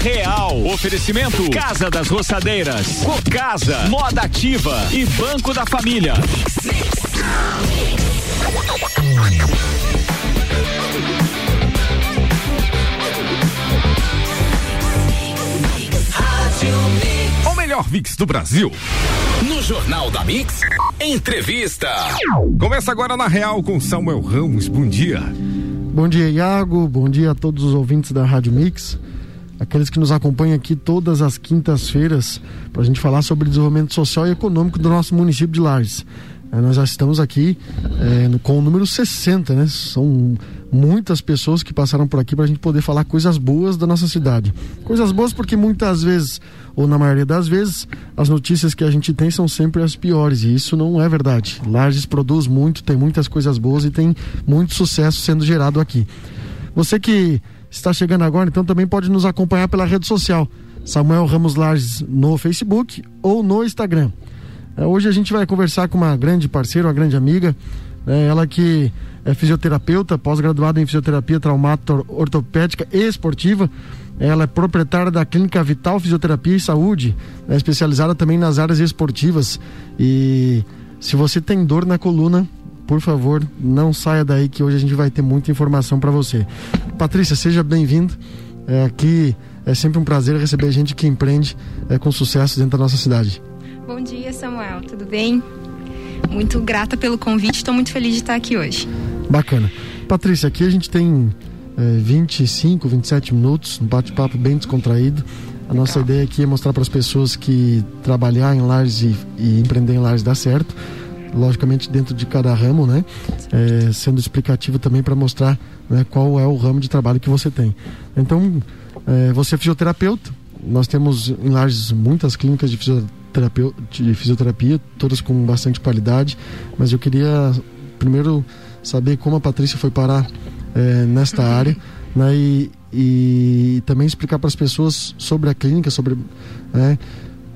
Real. Oferecimento Casa das Roçadeiras, Cocasa, Moda Ativa e Banco da Família. O melhor mix do Brasil. No Jornal da Mix, entrevista. Começa agora na Real com Samuel Ramos. Bom dia. Bom dia, Iago. Bom dia a todos os ouvintes da Rádio Mix. Aqueles que nos acompanham aqui todas as quintas-feiras para a gente falar sobre desenvolvimento social e econômico do nosso município de Lages. É, nós já estamos aqui é, no, com o número 60, né? São muitas pessoas que passaram por aqui para a gente poder falar coisas boas da nossa cidade. Coisas boas porque muitas vezes, ou na maioria das vezes, as notícias que a gente tem são sempre as piores e isso não é verdade. Lages produz muito, tem muitas coisas boas e tem muito sucesso sendo gerado aqui. Você que está chegando agora, então também pode nos acompanhar pela rede social. Samuel Ramos Lages no Facebook ou no Instagram. É, hoje a gente vai conversar com uma grande parceira, uma grande amiga, é, ela que é fisioterapeuta, pós-graduada em fisioterapia traumato ortopédica e esportiva. Ela é proprietária da Clínica Vital Fisioterapia e Saúde, é especializada também nas áreas esportivas. E se você tem dor na coluna, por favor, não saia daí que hoje a gente vai ter muita informação para você. Patrícia, seja bem-vindo. É, aqui é sempre um prazer receber gente que empreende é, com sucesso dentro da nossa cidade. Bom dia, Samuel. Tudo bem? Muito grata pelo convite. Estou muito feliz de estar aqui hoje. Bacana. Patrícia, aqui a gente tem é, 25, 27 minutos, um bate-papo bem descontraído. A nossa ideia aqui é mostrar para as pessoas que trabalhar em lares e, e, empreender em lares dá certo. Logicamente, dentro de cada ramo, né? É, sendo explicativo também para mostrar né, qual é o ramo de trabalho que você tem. Então, é, você é fisioterapeuta. Nós temos em Lages muitas clínicas de fisioterapia de fisioterapia, todas com bastante qualidade, mas eu queria primeiro saber como a Patrícia foi parar é, nesta área, né, e, e também explicar para as pessoas sobre a clínica, sobre né,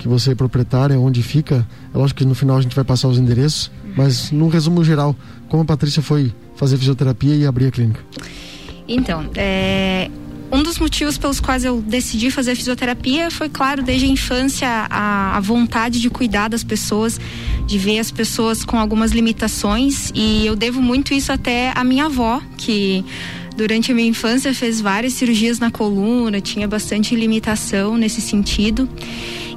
que você é proprietária, onde fica. É lógico que no final a gente vai passar os endereços, mas num resumo geral, como a Patrícia foi fazer fisioterapia e abrir a clínica. Então, é, um dos motivos pelos quais eu decidi fazer fisioterapia foi, claro, desde a infância, a, a vontade de cuidar das pessoas, de ver as pessoas com algumas limitações. E eu devo muito isso até a minha avó, que durante a minha infância fez várias cirurgias na coluna, tinha bastante limitação nesse sentido.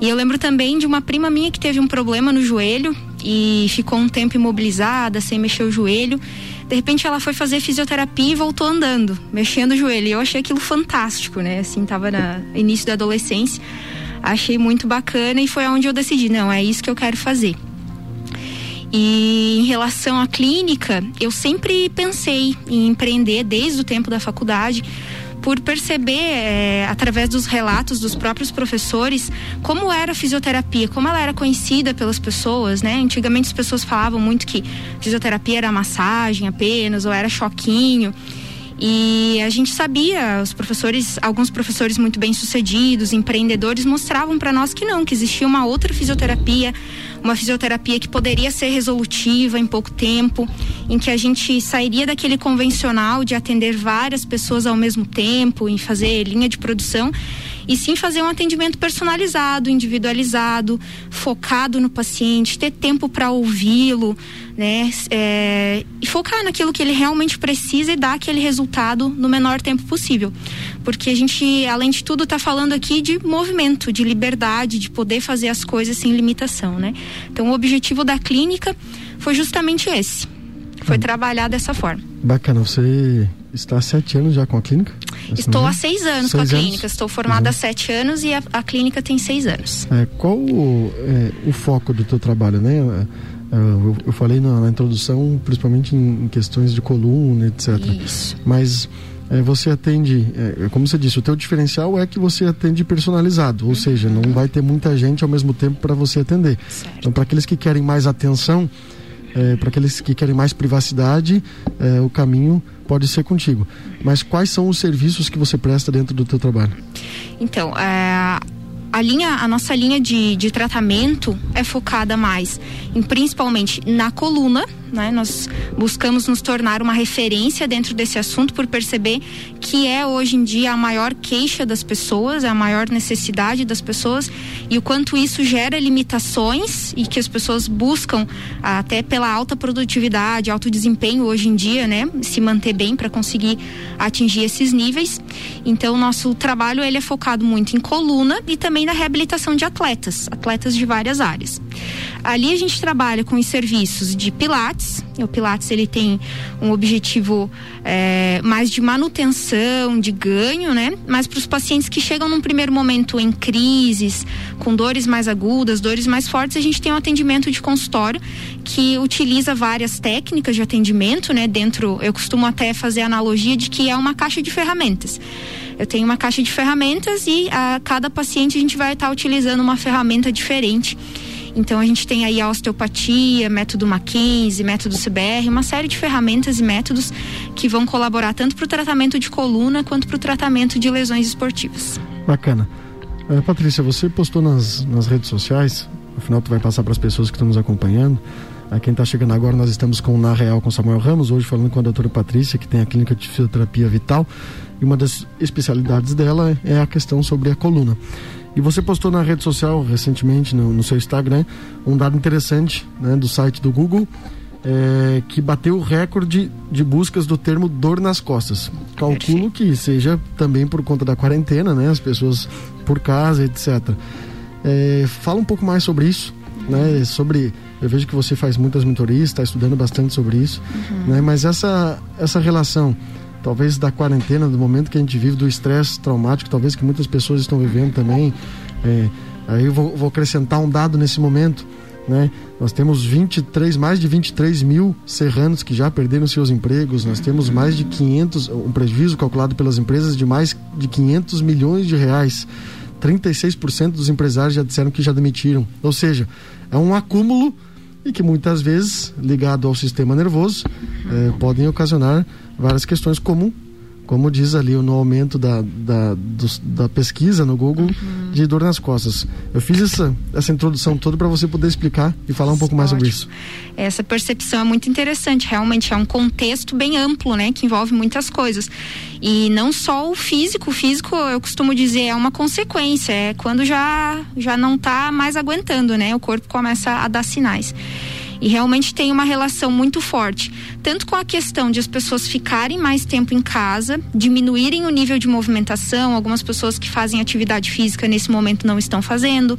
E eu lembro também de uma prima minha que teve um problema no joelho e ficou um tempo imobilizada, sem mexer o joelho. De repente ela foi fazer fisioterapia e voltou andando, mexendo o joelho. E eu achei aquilo fantástico, né? Assim, tava no início da adolescência. Achei muito bacana e foi onde eu decidi, não, é isso que eu quero fazer. E em relação à clínica, eu sempre pensei em empreender desde o tempo da faculdade, por perceber, é, através dos relatos dos próprios professores, como era a fisioterapia, como ela era conhecida pelas pessoas, né? Antigamente as pessoas falavam muito que fisioterapia era massagem apenas, ou era choquinho. E a gente sabia, os professores, alguns professores muito bem sucedidos, empreendedores, mostravam para nós que não, que existia uma outra fisioterapia, uma fisioterapia que poderia ser resolutiva em pouco tempo, em que a gente sairia daquele convencional de atender várias pessoas ao mesmo tempo, em fazer linha de produção e sim fazer um atendimento personalizado, individualizado, focado no paciente, ter tempo para ouvi-lo, né? É, e focar naquilo que ele realmente precisa e dar aquele resultado no menor tempo possível. Porque a gente, além de tudo, está falando aqui de movimento, de liberdade, de poder fazer as coisas sem limitação, né? Então, o objetivo da clínica foi justamente esse. Foi trabalhar dessa forma. Bacana, você está há sete anos já com a clínica? Estou há seis anos seis com a anos? clínica. Estou formada uhum. há sete anos e a, a clínica tem seis anos. É, qual o, é, o foco do teu trabalho, né? É, eu, eu falei na, na, introdução, principalmente em, em, questões de coluna, etc. Isso. Mas é, você atende, é, como você disse, o teu diferencial é que você atende personalizado, ou uhum. seja, não vai ter muita gente ao mesmo tempo para você atender. Certo. Então, para aqueles que querem mais atenção, é, para aqueles que querem mais privacidade, é, o caminho pode ser contigo. Mas quais são os serviços que você presta dentro do teu trabalho? Então, é, a linha, a nossa linha de, de tratamento é focada mais em principalmente na coluna, né? Nós buscamos nos tornar uma referência dentro desse assunto por perceber que é hoje em dia a maior queixa das pessoas, a maior necessidade das pessoas e o quanto isso gera limitações e que as pessoas buscam até pela alta produtividade, alto desempenho hoje em dia, né? Se manter bem para conseguir atingir esses níveis. Então, nosso trabalho ele é focado muito em coluna e também na reabilitação de atletas, atletas de várias áreas. Ali a gente trabalha com os serviços de Pilates. O Pilates ele tem um objetivo é, mais de manutenção, de ganho, né? Mas para os pacientes que chegam num primeiro momento em crises, com dores mais agudas, dores mais fortes, a gente tem um atendimento de consultório que utiliza várias técnicas de atendimento, né? Dentro, eu costumo até fazer a analogia de que é uma caixa de ferramentas. Eu tenho uma caixa de ferramentas e a cada paciente a gente vai estar utilizando uma ferramenta diferente. Então a gente tem aí a osteopatia, método Mackenzie, método CBR, uma série de ferramentas e métodos que vão colaborar tanto para o tratamento de coluna quanto para o tratamento de lesões esportivas. Bacana. Uh, Patrícia, você postou nas, nas redes sociais, afinal tu vai passar para as pessoas que estão nos acompanhando. A quem está chegando agora, nós estamos com Na Real com Samuel Ramos, hoje falando com a doutora Patrícia, que tem a clínica de fisioterapia vital. E uma das especialidades dela é a questão sobre a coluna. E você postou na rede social recentemente, no, no seu Instagram, um dado interessante né, do site do Google, é, que bateu o recorde de buscas do termo dor nas costas. Calculo que seja também por conta da quarentena, né? As pessoas por casa, etc. É, fala um pouco mais sobre isso, né? Sobre eu vejo que você faz muitas mentorias, está estudando bastante sobre isso, uhum. né? Mas essa essa relação talvez da quarentena, do momento que a gente vive, do estresse traumático, talvez que muitas pessoas estão vivendo também. É, aí eu vou, vou, acrescentar um dado nesse momento. Né? Nós temos 23, mais de 23 mil serranos que já perderam seus empregos, nós temos mais de 500, um prejuízo calculado pelas empresas de mais de 500 milhões de reais. 36% dos empresários já disseram que já demitiram. Ou seja, é um acúmulo e que muitas vezes, ligado ao sistema nervoso, eh, podem ocasionar várias questões como como diz ali no aumento da, da, do, da pesquisa no Google uhum. de dor nas costas. Eu fiz essa, essa introdução toda para você poder explicar e falar um pouco mais sobre isso. Essa percepção é muito interessante, realmente é um contexto bem amplo, né, que envolve muitas coisas. E não só o físico, o físico eu costumo dizer é uma consequência, é quando já já não está mais aguentando, né? O corpo começa a dar sinais. E realmente tem uma relação muito forte, tanto com a questão de as pessoas ficarem mais tempo em casa, diminuírem o nível de movimentação, algumas pessoas que fazem atividade física nesse momento não estão fazendo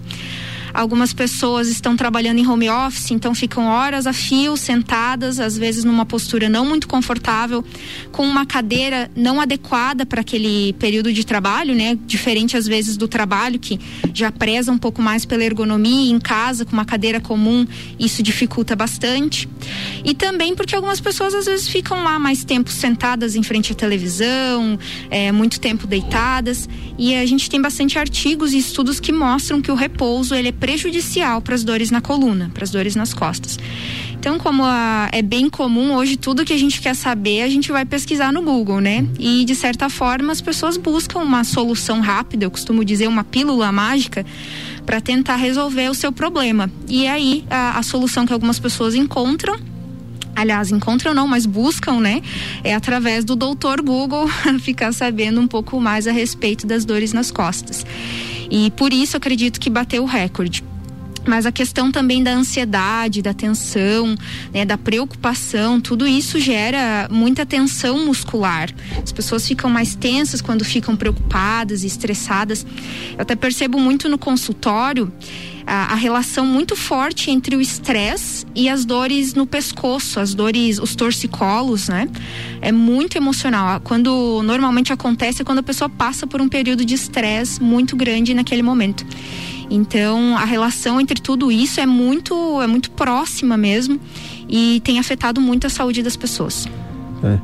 Algumas pessoas estão trabalhando em home office, então ficam horas a fio sentadas, às vezes numa postura não muito confortável, com uma cadeira não adequada para aquele período de trabalho, né? Diferente às vezes do trabalho que já preza um pouco mais pela ergonomia em casa com uma cadeira comum, isso dificulta bastante. E também porque algumas pessoas às vezes ficam lá mais tempo sentadas em frente à televisão, é, muito tempo deitadas, e a gente tem bastante artigos e estudos que mostram que o repouso ele é prejudicial para as dores na coluna, para as dores nas costas. Então, como a, é bem comum hoje, tudo que a gente quer saber, a gente vai pesquisar no Google, né? E de certa forma, as pessoas buscam uma solução rápida, eu costumo dizer uma pílula mágica, para tentar resolver o seu problema. E aí, a, a solução que algumas pessoas encontram aliás, encontram não, mas buscam, né? É através do doutor Google ficar sabendo um pouco mais a respeito das dores nas costas. E por isso acredito que bateu o recorde mas a questão também da ansiedade, da tensão, né, da preocupação, tudo isso gera muita tensão muscular. As pessoas ficam mais tensas quando ficam preocupadas e estressadas. Eu até percebo muito no consultório a, a relação muito forte entre o estresse e as dores no pescoço, as dores, os torcicolos, né? É muito emocional. Quando normalmente acontece é quando a pessoa passa por um período de estresse muito grande naquele momento. Então, a relação entre tudo isso é muito, é muito próxima mesmo e tem afetado muito a saúde das pessoas. É.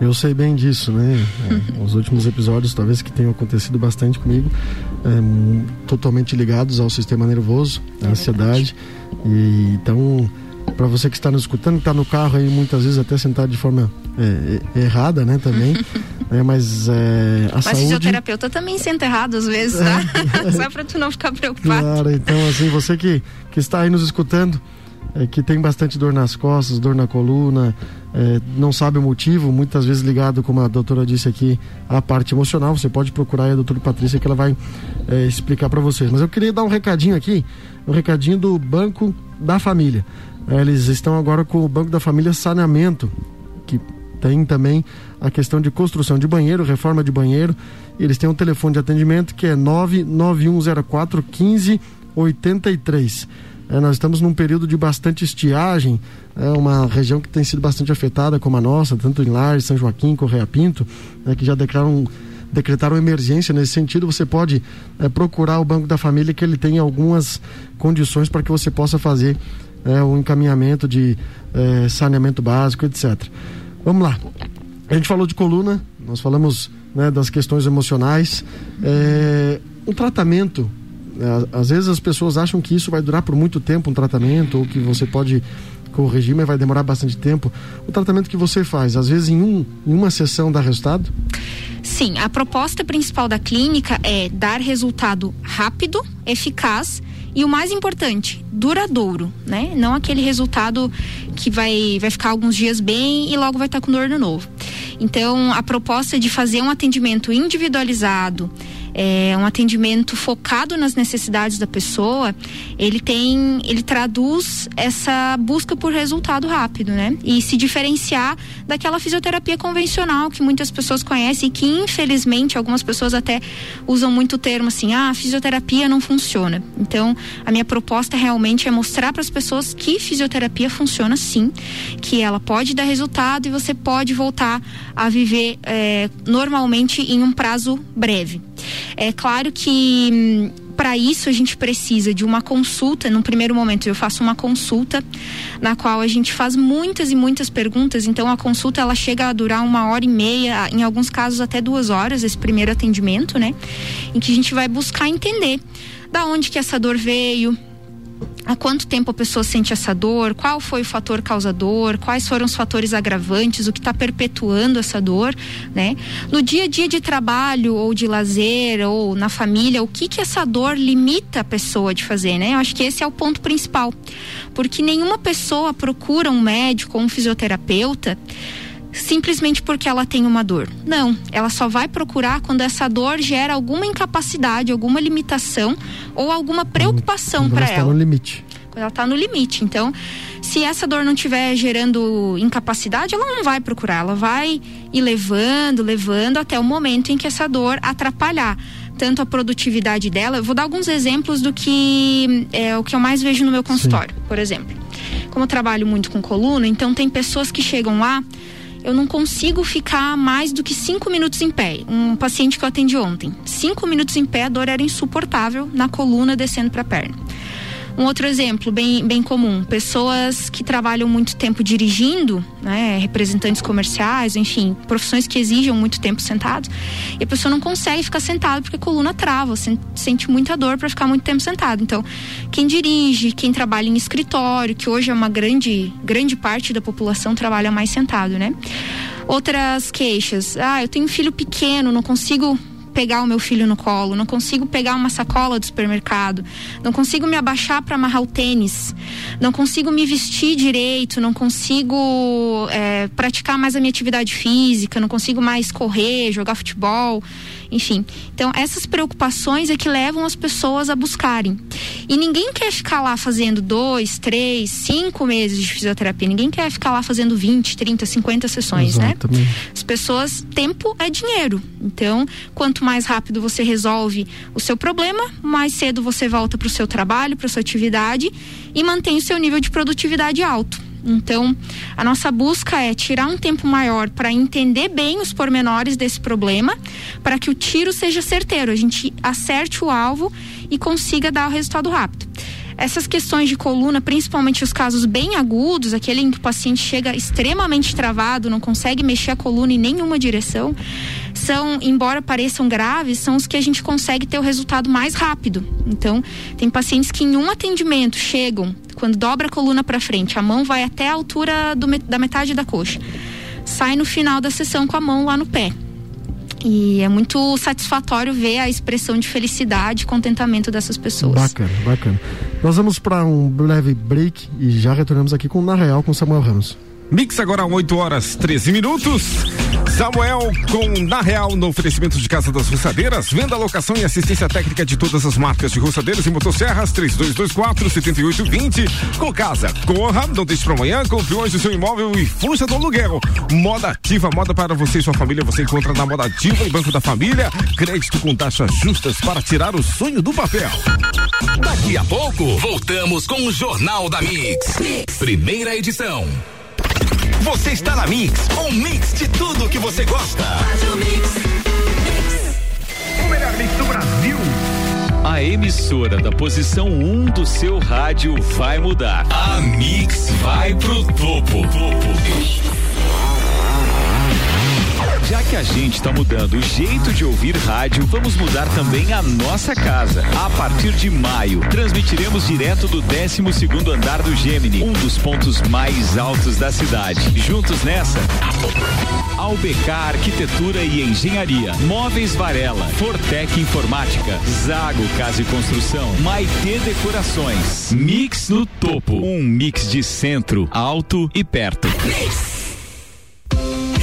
Eu sei bem disso, né? É, os últimos episódios, talvez que tenham acontecido bastante comigo, é, totalmente ligados ao sistema nervoso, à é ansiedade. E, então, para você que está nos escutando, que está no carro aí, muitas vezes até sentado de forma é, é errada, né? Também. né? Mas é, a Mas saúde... fisioterapeuta também senta errado às vezes, tá? Só para tu não ficar preocupado. Claro, então assim, você que, que está aí nos escutando, é, que tem bastante dor nas costas, dor na coluna, é, não sabe o motivo, muitas vezes ligado, como a doutora disse aqui, à parte emocional. Você pode procurar a doutora Patrícia que ela vai é, explicar para vocês. Mas eu queria dar um recadinho aqui, um recadinho do Banco da Família. É, eles estão agora com o Banco da Família Saneamento, que tem também a questão de construção de banheiro, reforma de banheiro. Eles têm um telefone de atendimento que é 99104 1583. É, nós estamos num período de bastante estiagem, é uma região que tem sido bastante afetada, como a nossa, tanto em Lares, São Joaquim, Correia Pinto, né, que já declararam decretaram emergência nesse sentido, você pode é, procurar o Banco da Família que ele tem algumas condições para que você possa fazer é, o encaminhamento de é, saneamento básico, etc. Vamos lá. A gente falou de coluna, nós falamos né, das questões emocionais. É, um tratamento, né, às vezes as pessoas acham que isso vai durar por muito tempo um tratamento, ou que você pode corrigir, mas vai demorar bastante tempo. O tratamento que você faz, às vezes em, um, em uma sessão dá resultado? Sim, a proposta principal da clínica é dar resultado rápido, eficaz e o mais importante, duradouro, né? Não aquele resultado que vai, vai ficar alguns dias bem e logo vai estar com dor de novo. Então, a proposta de fazer um atendimento individualizado, é, um atendimento focado nas necessidades da pessoa, ele tem, ele traduz essa busca por resultado rápido, né? E se diferenciar daquela fisioterapia convencional que muitas pessoas conhecem e que infelizmente algumas pessoas até usam muito o termo assim, ah, fisioterapia não funciona. Então, a minha proposta realmente é mostrar para as pessoas que fisioterapia funciona sim, que ela pode dar resultado e você pode voltar a viver é, normalmente em um prazo breve. É claro que hum, para isso a gente precisa de uma consulta. No primeiro momento eu faço uma consulta na qual a gente faz muitas e muitas perguntas. Então a consulta ela chega a durar uma hora e meia, em alguns casos até duas horas esse primeiro atendimento, né? Em que a gente vai buscar entender da onde que essa dor veio, há quanto tempo a pessoa sente essa dor, qual foi o fator causador, quais foram os fatores agravantes, o que está perpetuando essa dor, né? No dia a dia de trabalho ou de lazer ou na família, o que que essa dor limita a pessoa de fazer, né? Eu acho que esse é o ponto principal, porque nenhuma pessoa procura um médico ou um fisioterapeuta simplesmente porque ela tem uma dor. Não, ela só vai procurar quando essa dor gera alguma incapacidade, alguma limitação ou alguma preocupação para ela. Está no limite. Ela está no limite. Então, se essa dor não estiver gerando incapacidade, ela não vai procurar. Ela vai ir levando, levando até o momento em que essa dor atrapalhar tanto a produtividade dela. Eu vou dar alguns exemplos do que é o que eu mais vejo no meu consultório, Sim. por exemplo. Como eu trabalho muito com coluna, então tem pessoas que chegam lá eu não consigo ficar mais do que cinco minutos em pé. Um paciente que eu atendi ontem, cinco minutos em pé, a dor era insuportável na coluna descendo para a perna. Um outro exemplo bem, bem comum: pessoas que trabalham muito tempo dirigindo, né, representantes comerciais, enfim, profissões que exigem muito tempo sentado, e a pessoa não consegue ficar sentada porque a coluna trava, sente muita dor para ficar muito tempo sentado. Então, quem dirige, quem trabalha em escritório, que hoje é uma grande, grande parte da população trabalha mais sentado, né? Outras queixas: ah, eu tenho um filho pequeno, não consigo pegar o meu filho no colo, não consigo pegar uma sacola do supermercado, não consigo me abaixar para amarrar o tênis, não consigo me vestir direito, não consigo é, praticar mais a minha atividade física, não consigo mais correr, jogar futebol enfim. Então, essas preocupações é que levam as pessoas a buscarem. E ninguém quer ficar lá fazendo dois, três, cinco meses de fisioterapia. Ninguém quer ficar lá fazendo 20, 30, 50 sessões, né? Exatamente. né? As pessoas, tempo é dinheiro. Então, quanto mais rápido você resolve o seu problema, mais cedo você volta para o seu trabalho, para sua atividade e mantém o seu nível de produtividade alto. Então, a nossa busca é tirar um tempo maior para entender bem os pormenores desse problema, para que o tiro seja certeiro, a gente acerte o alvo e consiga dar o resultado rápido. Essas questões de coluna, principalmente os casos bem agudos, aquele em que o paciente chega extremamente travado, não consegue mexer a coluna em nenhuma direção, são, embora pareçam graves, são os que a gente consegue ter o resultado mais rápido. Então, tem pacientes que em um atendimento chegam, quando dobra a coluna para frente, a mão vai até a altura do, da metade da coxa. Sai no final da sessão com a mão lá no pé E é muito satisfatório ver a expressão de felicidade e contentamento dessas pessoas. Bacana, bacana. Nós vamos para um breve break e já retornamos aqui com Na Real com Samuel Ramos. Mix agora 8 horas 13 minutos. Samuel com Na Real no oferecimento de Casa das Roçadeiras, venda, locação e assistência técnica de todas as marcas de roçadeiras e motosserras 3224 7820. Com casa, corra, não deixe para amanhã, compre hoje o seu imóvel e fuja do aluguel. Moda ativa, moda para você e sua família, você encontra na Moda Ativa e Banco da Família, crédito com taxas justas para tirar o sonho do papel. Daqui a pouco, voltamos com o Jornal da mix. Primeira edição. Você está na Mix, um mix de tudo que você gosta. O melhor mix do Brasil. A emissora da posição 1 um do seu rádio vai mudar. A Mix vai pro topo. topo. Já que a gente está mudando o jeito de ouvir rádio, vamos mudar também a nossa casa. A partir de maio, transmitiremos direto do 12 segundo andar do Gemini, um dos pontos mais altos da cidade. Juntos nessa? Albecar Arquitetura e Engenharia, Móveis Varela, Fortec Informática, Zago Casa e Construção, Maitê Decorações, Mix no Topo, um mix de centro, alto e perto. Mix.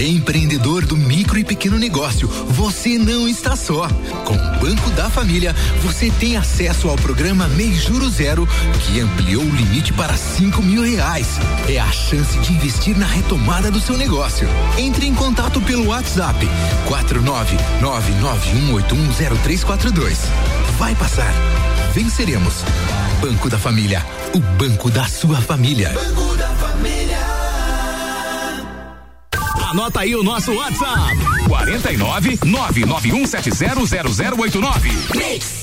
Empreendedor do micro e pequeno negócio, você não está só. Com o Banco da Família, você tem acesso ao programa Mei Juro Zero, que ampliou o limite para cinco mil reais. É a chance de investir na retomada do seu negócio. Entre em contato pelo WhatsApp 49991810342. Vai passar. Venceremos. Banco da Família, o banco da sua família. Banco da Anota aí o nosso WhatsApp: 49 991700089. Mix.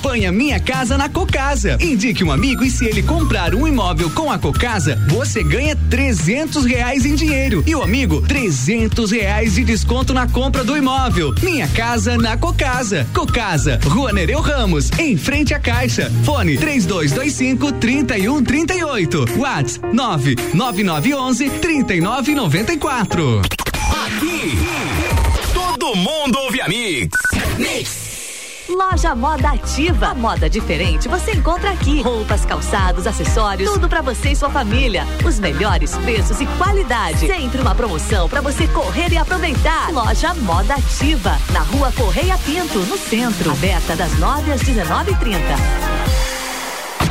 Campanha Minha Casa na Cocasa. Indique um amigo e se ele comprar um imóvel com a Cocasa, você ganha trezentos reais em dinheiro e o amigo trezentos reais de desconto na compra do imóvel. Minha Casa na Cocasa. Cocasa, Rua Nereu Ramos, em frente à Caixa. Fone três dois, dois cinco, trinta e um, trinta e oito. Whats nove nove nove onze, trinta e nove noventa e quatro. Aqui, todo mundo ouve a Mix. Mix. Loja Moda Ativa. A moda diferente você encontra aqui. Roupas, calçados, acessórios, tudo para você e sua família. Os melhores preços e qualidade. Sempre uma promoção para você correr e aproveitar. Loja Moda Ativa, na Rua Correia Pinto, no centro. Aberta das 9 às 19h30.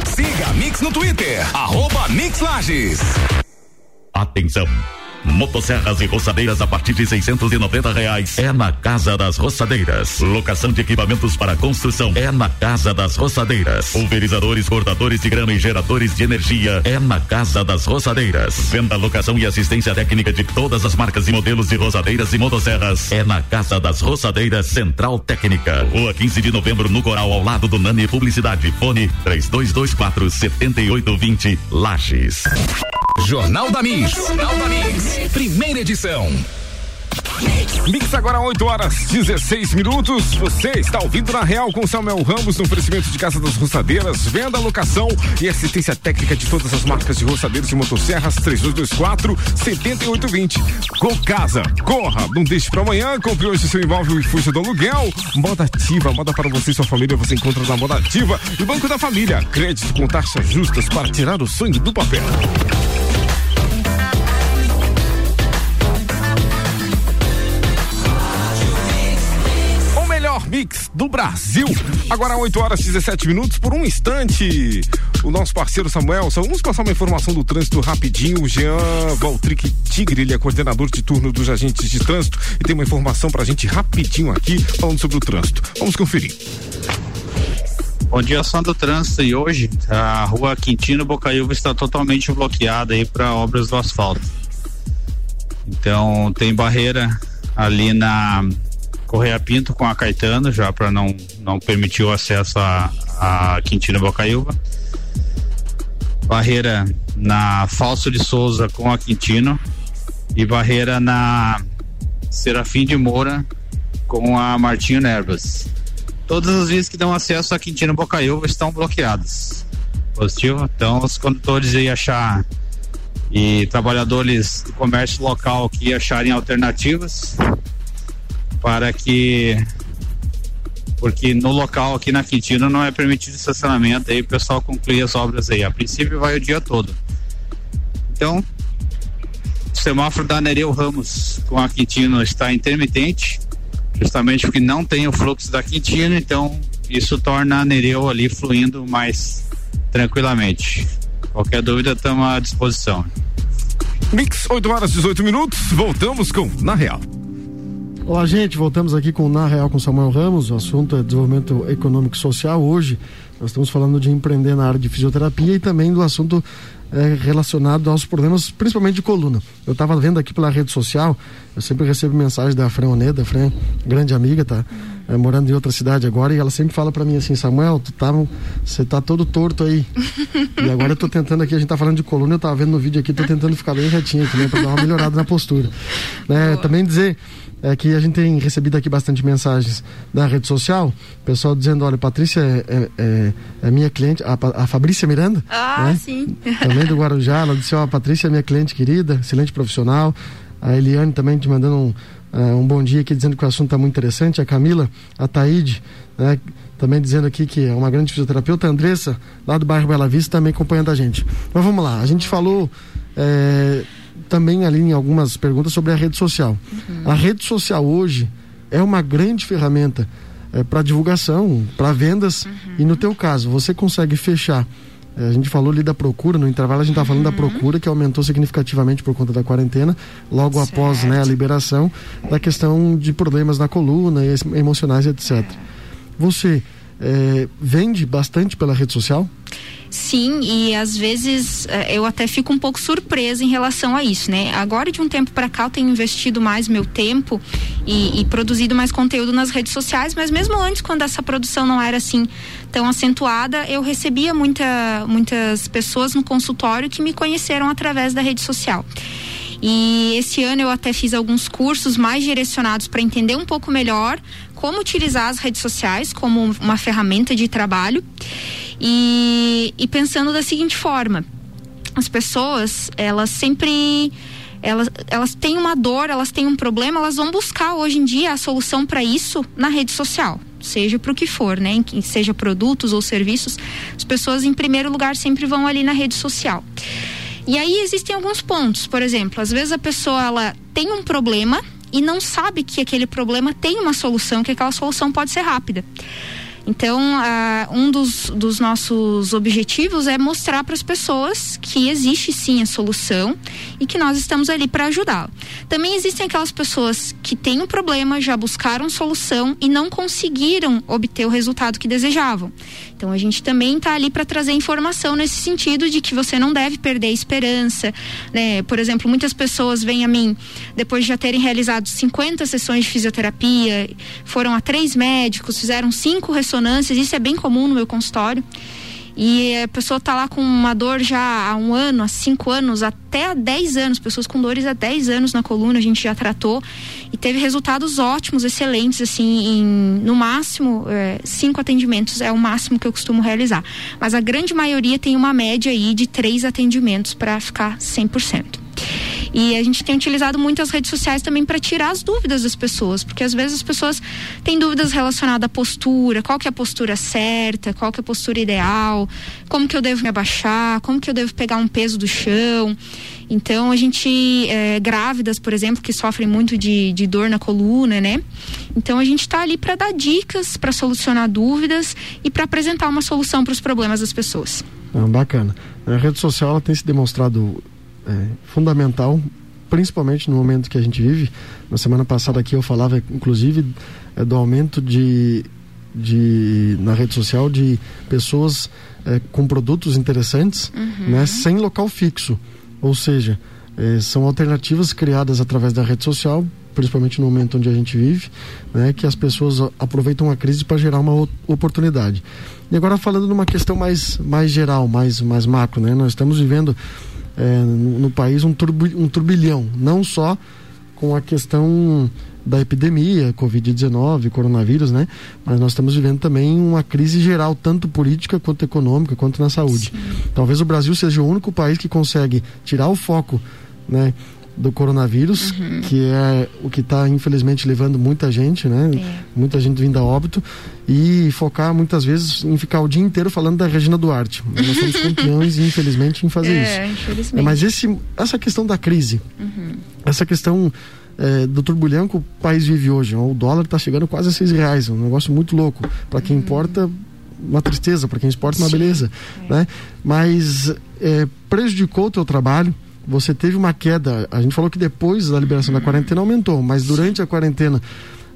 Siga a Mix no Twitter, arroba Mix Lages. Atenção! Motosserras e roçadeiras a partir de 690 reais. É na Casa das Roçadeiras. Locação de equipamentos para construção. É na Casa das Roçadeiras. Pulverizadores, cortadores de grama e geradores de energia. É na Casa das Roçadeiras. Venda, locação e assistência técnica de todas as marcas e modelos de roçadeiras e motosserras. É na Casa das Roçadeiras Central Técnica. Rua 15 de novembro no Coral ao lado do Nani Publicidade. Fone 3224 7820 Lages. Jornal da Mix. Jornal da Mix. Primeira edição. Mix agora 8 horas 16 minutos. Você está ouvindo na Real com Samuel Ramos no oferecimento de Casa das Roçadeiras, venda, locação e assistência técnica de todas as marcas de roçadeiras e motosserras 3224 7820. Com casa, corra, não deixe para amanhã, compre hoje seu imóvel e fuja do aluguel. Moda ativa, moda para você e sua família, você encontra na Moda Ativa e Banco da Família. Crédito com taxas justas para tirar o sonho do papel. Mix do Brasil. Agora 8 horas e 17 minutos. Por um instante, o nosso parceiro Samuel, só vamos passar uma informação do trânsito rapidinho. O Jean Valtric Tigre, ele é coordenador de turno dos agentes de trânsito e tem uma informação pra gente rapidinho aqui, falando sobre o trânsito. Vamos conferir. Bom dia, ação do trânsito e hoje a rua Quintino Bocaiúva está totalmente bloqueada aí para obras do asfalto. Então tem barreira ali na Correia Pinto com a Caetano, já para não, não permitir o acesso a, a Quintino Bocaiúva. Barreira na Falso de Souza com a Quintino e barreira na Serafim de Moura com a Martinho Nervas. Todas as vias que dão acesso a Quintino Bocaiúva estão bloqueadas. Positivo? Então, os condutores aí achar e trabalhadores do comércio local que acharem alternativas para que porque no local aqui na Quintino não é permitido estacionamento, aí o pessoal conclui as obras aí. A princípio vai o dia todo. Então, o semáforo da Nereu Ramos com a Quintino está intermitente, justamente porque não tem o fluxo da Quintino, então isso torna a Nereu ali fluindo mais tranquilamente. Qualquer dúvida, estamos à disposição. Mix, 8 horas 18 minutos, voltamos com Na Real. Olá, gente. Voltamos aqui com Na Real com Samuel Ramos. O assunto é desenvolvimento econômico e social. Hoje nós estamos falando de empreender na área de fisioterapia e também do assunto é, relacionado aos problemas, principalmente de coluna. Eu estava vendo aqui pela rede social, eu sempre recebo mensagem da Fran Oneda, Fran, grande amiga, tá? É, morando em outra cidade agora, e ela sempre fala para mim assim, Samuel, tu tá, você tá todo torto aí. e agora eu tô tentando aqui, a gente tá falando de coluna, eu tava vendo no vídeo aqui, tô tentando ficar bem retinho aqui, né, pra dar uma melhorada na postura. Né? Também dizer é que a gente tem recebido aqui bastante mensagens da rede social, pessoal dizendo, olha, Patrícia é, é, é, é minha cliente, a, a Fabrícia Miranda, ah, né? sim. também do Guarujá, ela disse, ó, a Patrícia é minha cliente querida, excelente profissional, a Eliane também te mandando um, uh, um bom dia aqui, dizendo que o assunto está muito interessante, a Camila, a Taíde, né, também dizendo aqui que é uma grande fisioterapeuta, a Andressa, lá do bairro Bela Vista, também acompanhando a gente. Mas vamos lá, a gente falou... É, também ali em algumas perguntas sobre a rede social. Uhum. A rede social hoje é uma grande ferramenta é, para divulgação, para vendas uhum. e no teu caso você consegue fechar. É, a gente falou ali da procura, no intervalo a gente está falando da uhum. procura que aumentou significativamente por conta da quarentena, logo certo. após né, a liberação da questão de problemas na coluna, emocionais, etc. É. Você é, vende bastante pela rede social? Sim, e às vezes eh, eu até fico um pouco surpresa em relação a isso, né? Agora de um tempo para cá eu tenho investido mais meu tempo e, e, produzido mais conteúdo nas redes sociais, mas mesmo antes, quando essa produção não era assim tão acentuada, eu recebia muita, muitas pessoas no consultório que me conheceram através da rede social. E esse ano eu até fiz alguns cursos mais direcionados para entender um pouco melhor como utilizar as redes sociais como uma ferramenta de trabalho. E, e pensando da seguinte forma: as pessoas, elas sempre elas, elas têm uma dor, elas têm um problema, elas vão buscar hoje em dia a solução para isso na rede social, seja para o que for, né? Seja produtos ou serviços, as pessoas em primeiro lugar sempre vão ali na rede social. E aí existem alguns pontos, por exemplo, às vezes a pessoa ela tem um problema e não sabe que aquele problema tem uma solução, que aquela solução pode ser rápida. Então, um dos, dos nossos objetivos é mostrar para as pessoas que existe sim a solução e que nós estamos ali para ajudá-lo. Também existem aquelas pessoas que têm um problema, já buscaram solução e não conseguiram obter o resultado que desejavam. Então, a gente também está ali para trazer informação nesse sentido de que você não deve perder a esperança. Né? Por exemplo, muitas pessoas vêm a mim depois de já terem realizado 50 sessões de fisioterapia, foram a três médicos, fizeram cinco ressonâncias ressonâncias, isso é bem comum no meu consultório. E a pessoa está lá com uma dor já há um ano, há cinco anos, até há dez anos, pessoas com dores há dez anos na coluna, a gente já tratou e teve resultados ótimos, excelentes, assim, em no máximo é, cinco atendimentos é o máximo que eu costumo realizar. Mas a grande maioria tem uma média aí de três atendimentos para ficar 100%. E a gente tem utilizado muito as redes sociais também para tirar as dúvidas das pessoas, porque às vezes as pessoas têm dúvidas relacionadas à postura, qual que é a postura certa, qual que é a postura ideal, como que eu devo me abaixar, como que eu devo pegar um peso do chão. Então a gente, é, grávidas, por exemplo, que sofrem muito de, de dor na coluna, né? Então a gente está ali para dar dicas, para solucionar dúvidas e para apresentar uma solução para os problemas das pessoas. Ah, bacana. A rede social ela tem se demonstrado é, fundamental, principalmente no momento que a gente vive. Na semana passada aqui eu falava, inclusive, é, do aumento de, de na rede social de pessoas é, com produtos interessantes, uhum. né, sem local fixo. Ou seja, é, são alternativas criadas através da rede social, principalmente no momento onde a gente vive, né, que as pessoas aproveitam a crise para gerar uma oportunidade. E agora falando numa questão mais, mais geral, mais, mais macro, né, nós estamos vivendo é, no, no, país um, um turbilhão, não só com a questão da epidemia, Covid-19, coronavírus, né? Mas nós estamos vivendo também uma crise geral, tanto política quanto econômica, quanto na saúde. Sim. Talvez o Brasil seja o único país que consegue tirar o foco, né? Do coronavírus, uhum. que é o que está infelizmente levando muita gente, né? É. Muita gente vindo a óbito e focar muitas vezes em ficar o dia inteiro falando da Regina Duarte. Nós somos campeões, infelizmente, em fazer é, isso. Infelizmente. Mas esse, essa questão da crise, uhum. essa questão é, do turbulhão que o país vive hoje, o dólar está chegando quase a seis reais, um negócio muito louco. Para quem uhum. importa, uma tristeza, para quem exporta, uma Sim. beleza, é. né? Mas é, prejudicou o teu trabalho você teve uma queda. A gente falou que depois da liberação da quarentena aumentou, mas durante a quarentena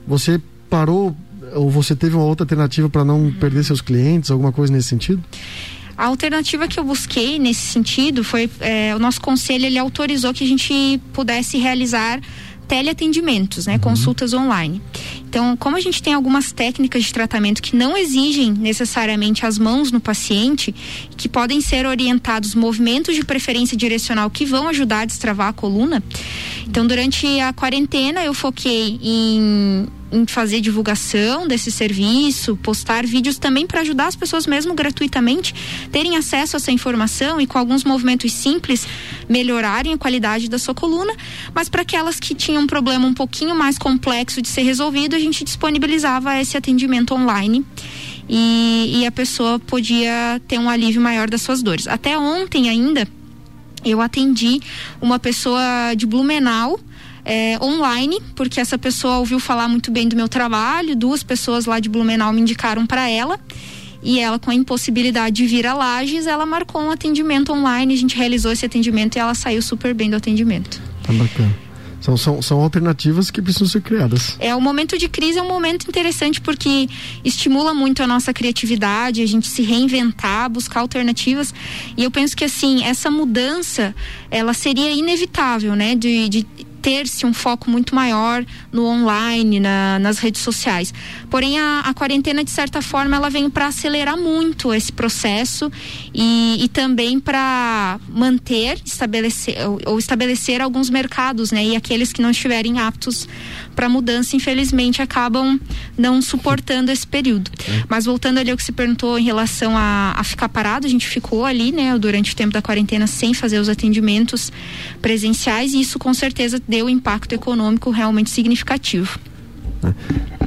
você parou ou você teve uma outra alternativa para não perder seus clientes, alguma coisa nesse sentido? A alternativa que eu busquei nesse sentido foi é, o nosso conselho ele autorizou que a gente pudesse realizar teleatendimentos, né, uhum. consultas online. Então, como a gente tem algumas técnicas de tratamento que não exigem necessariamente as mãos no paciente, que podem ser orientados movimentos de preferência direcional que vão ajudar a destravar a coluna. Então, durante a quarentena, eu foquei em em fazer divulgação desse serviço, postar vídeos também para ajudar as pessoas mesmo gratuitamente terem acesso a essa informação e com alguns movimentos simples melhorarem a qualidade da sua coluna, mas para aquelas que tinham um problema um pouquinho mais complexo de ser resolvido, a gente disponibilizava esse atendimento online. E, e a pessoa podia ter um alívio maior das suas dores. Até ontem ainda, eu atendi uma pessoa de Blumenau, é, online, porque essa pessoa ouviu falar muito bem do meu trabalho, duas pessoas lá de Blumenau me indicaram para ela. E ela, com a impossibilidade de vir a Lages, ela marcou um atendimento online. A gente realizou esse atendimento e ela saiu super bem do atendimento. Tá bacana. São, são, são alternativas que precisam ser criadas. É, o momento de crise é um momento interessante porque estimula muito a nossa criatividade, a gente se reinventar, buscar alternativas. E eu penso que, assim, essa mudança, ela seria inevitável, né? De, de ter-se um foco muito maior no online, na, nas redes sociais. Porém, a, a, quarentena, de certa forma, ela vem para acelerar muito esse processo e, e também para manter, estabelecer ou, ou, estabelecer alguns mercados, né? E aqueles que não estiverem aptos para mudança, infelizmente, acabam não suportando esse período. É. Mas voltando ali ao que se perguntou em relação a, a ficar parado, a gente ficou ali, né, durante o tempo da quarentena sem fazer os atendimentos presenciais e isso com certeza deu um impacto econômico realmente significativo. É.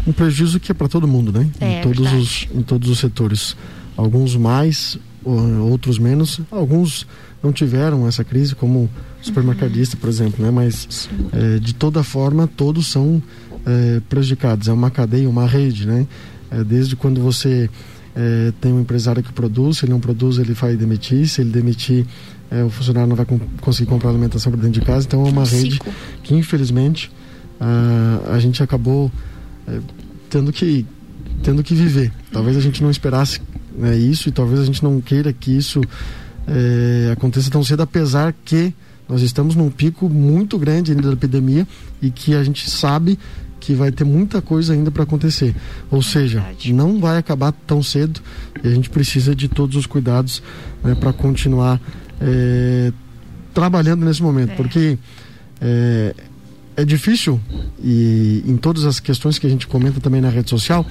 Um prejuízo que é para todo mundo, né? É, em, todos os, em todos os setores. Alguns mais, outros menos. Alguns não tiveram essa crise, como supermercadista, uhum. por exemplo, né? Mas é, de toda forma, todos são é, prejudicados. É uma cadeia, uma rede, né? É, desde quando você é, tem um empresário que produz, se ele não produz, ele vai demitir. Se ele demitir, é, o funcionário não vai com, conseguir comprar alimentação para dentro de casa. Então é uma rede que, infelizmente, a, a gente acabou é, tendo que tendo que viver. Talvez a gente não esperasse né, isso e talvez a gente não queira que isso é, aconteça tão cedo, apesar que nós estamos num pico muito grande ainda da epidemia e que a gente sabe que vai ter muita coisa ainda para acontecer. Ou é seja, verdade. não vai acabar tão cedo e a gente precisa de todos os cuidados né, para continuar é, trabalhando nesse momento, é. porque é, é difícil e em todas as questões que a gente comenta também na rede social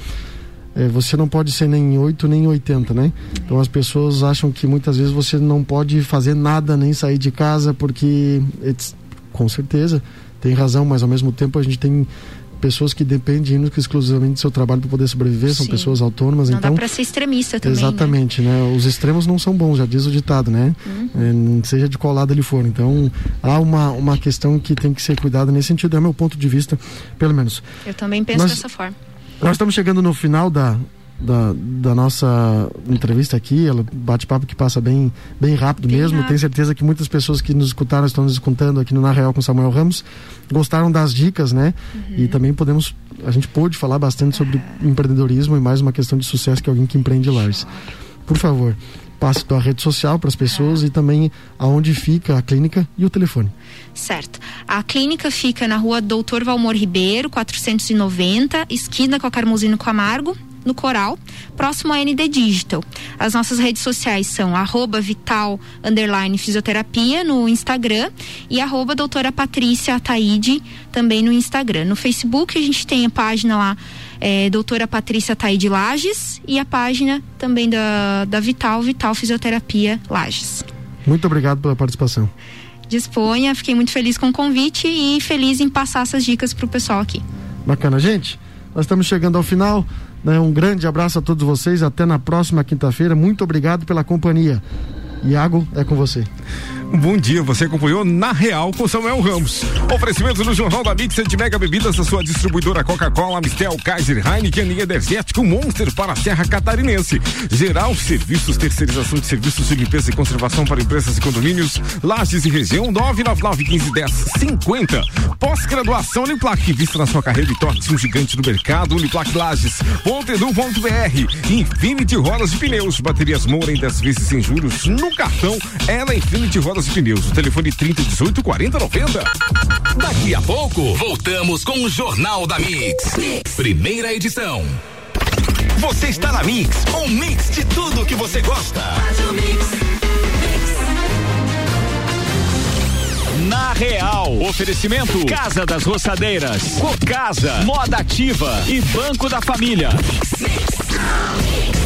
é, você não pode ser nem 8 nem 80, né? Então as pessoas acham que muitas vezes você não pode fazer nada nem sair de casa porque com certeza tem razão, mas ao mesmo tempo a gente tem pessoas que dependem exclusivamente do seu trabalho para poder sobreviver, Sim. são pessoas autônomas, não então dá para ser extremista também. Né? Exatamente, né? né? Os extremos não são bons, já diz o ditado, né? Uhum. É, seja de qual lado ele for. Então há uma uma questão que tem que ser cuidada nesse sentido, é o meu ponto de vista, pelo menos. Eu também penso Nós, dessa forma. Nós estamos chegando no final da, da, da nossa entrevista aqui, ela bate-papo que passa bem, bem rápido bem mesmo. Rápido. Tenho certeza que muitas pessoas que nos escutaram, estão nos escutando aqui no Na Real com Samuel Ramos, gostaram das dicas, né? Uhum. E também podemos, a gente pôde falar bastante sobre empreendedorismo e mais uma questão de sucesso que alguém que empreende Lars. Por favor, passe tua rede social para as pessoas e também aonde fica a clínica e o telefone. Certo. A clínica fica na rua Doutor Valmor Ribeiro, 490, esquina com a Carmozino Camargo, no Coral, próximo a ND Digital. As nossas redes sociais são arroba vital underline fisioterapia no Instagram e arroba doutora Patrícia Ataide também no Instagram. No Facebook a gente tem a página lá é, doutora Patrícia Taide Lages e a página também da, da Vital, Vital Fisioterapia Lages. Muito obrigado pela participação. Disponha, fiquei muito feliz com o convite e feliz em passar essas dicas para o pessoal aqui. Bacana, gente. Nós estamos chegando ao final. Né? Um grande abraço a todos vocês. Até na próxima quinta-feira. Muito obrigado pela companhia. Iago, é com você. Bom dia, você acompanhou na Real com Samuel Ramos. Oferecimento no Jornal da Mix de Mega Bebidas, a sua distribuidora Coca-Cola, Mistel, Kaiser, Heineken e Energético Monster para a Serra Catarinense. Geral Serviços, terceirização de serviços de limpeza e conservação para empresas e condomínios, Lages e região 999 15 10 50. Pós-graduação Uniplac, vista na sua carreira e torne-se um gigante do mercado. Uniplac Lages, .edu.br, Infinity Rodas e Pneus, baterias Moura em 10 vezes sem juros no cartão. É na Infinity Rodas Rodas e Pneus. O telefone 30 18 40 90. Daqui a pouco, voltamos com o Jornal da mix. Primeira edição. Você está na Mix, um mix de tudo que você gosta. Na Real, oferecimento Casa das Roçadeiras, Cocasa, Moda Ativa e Banco da Família. Mix, mix.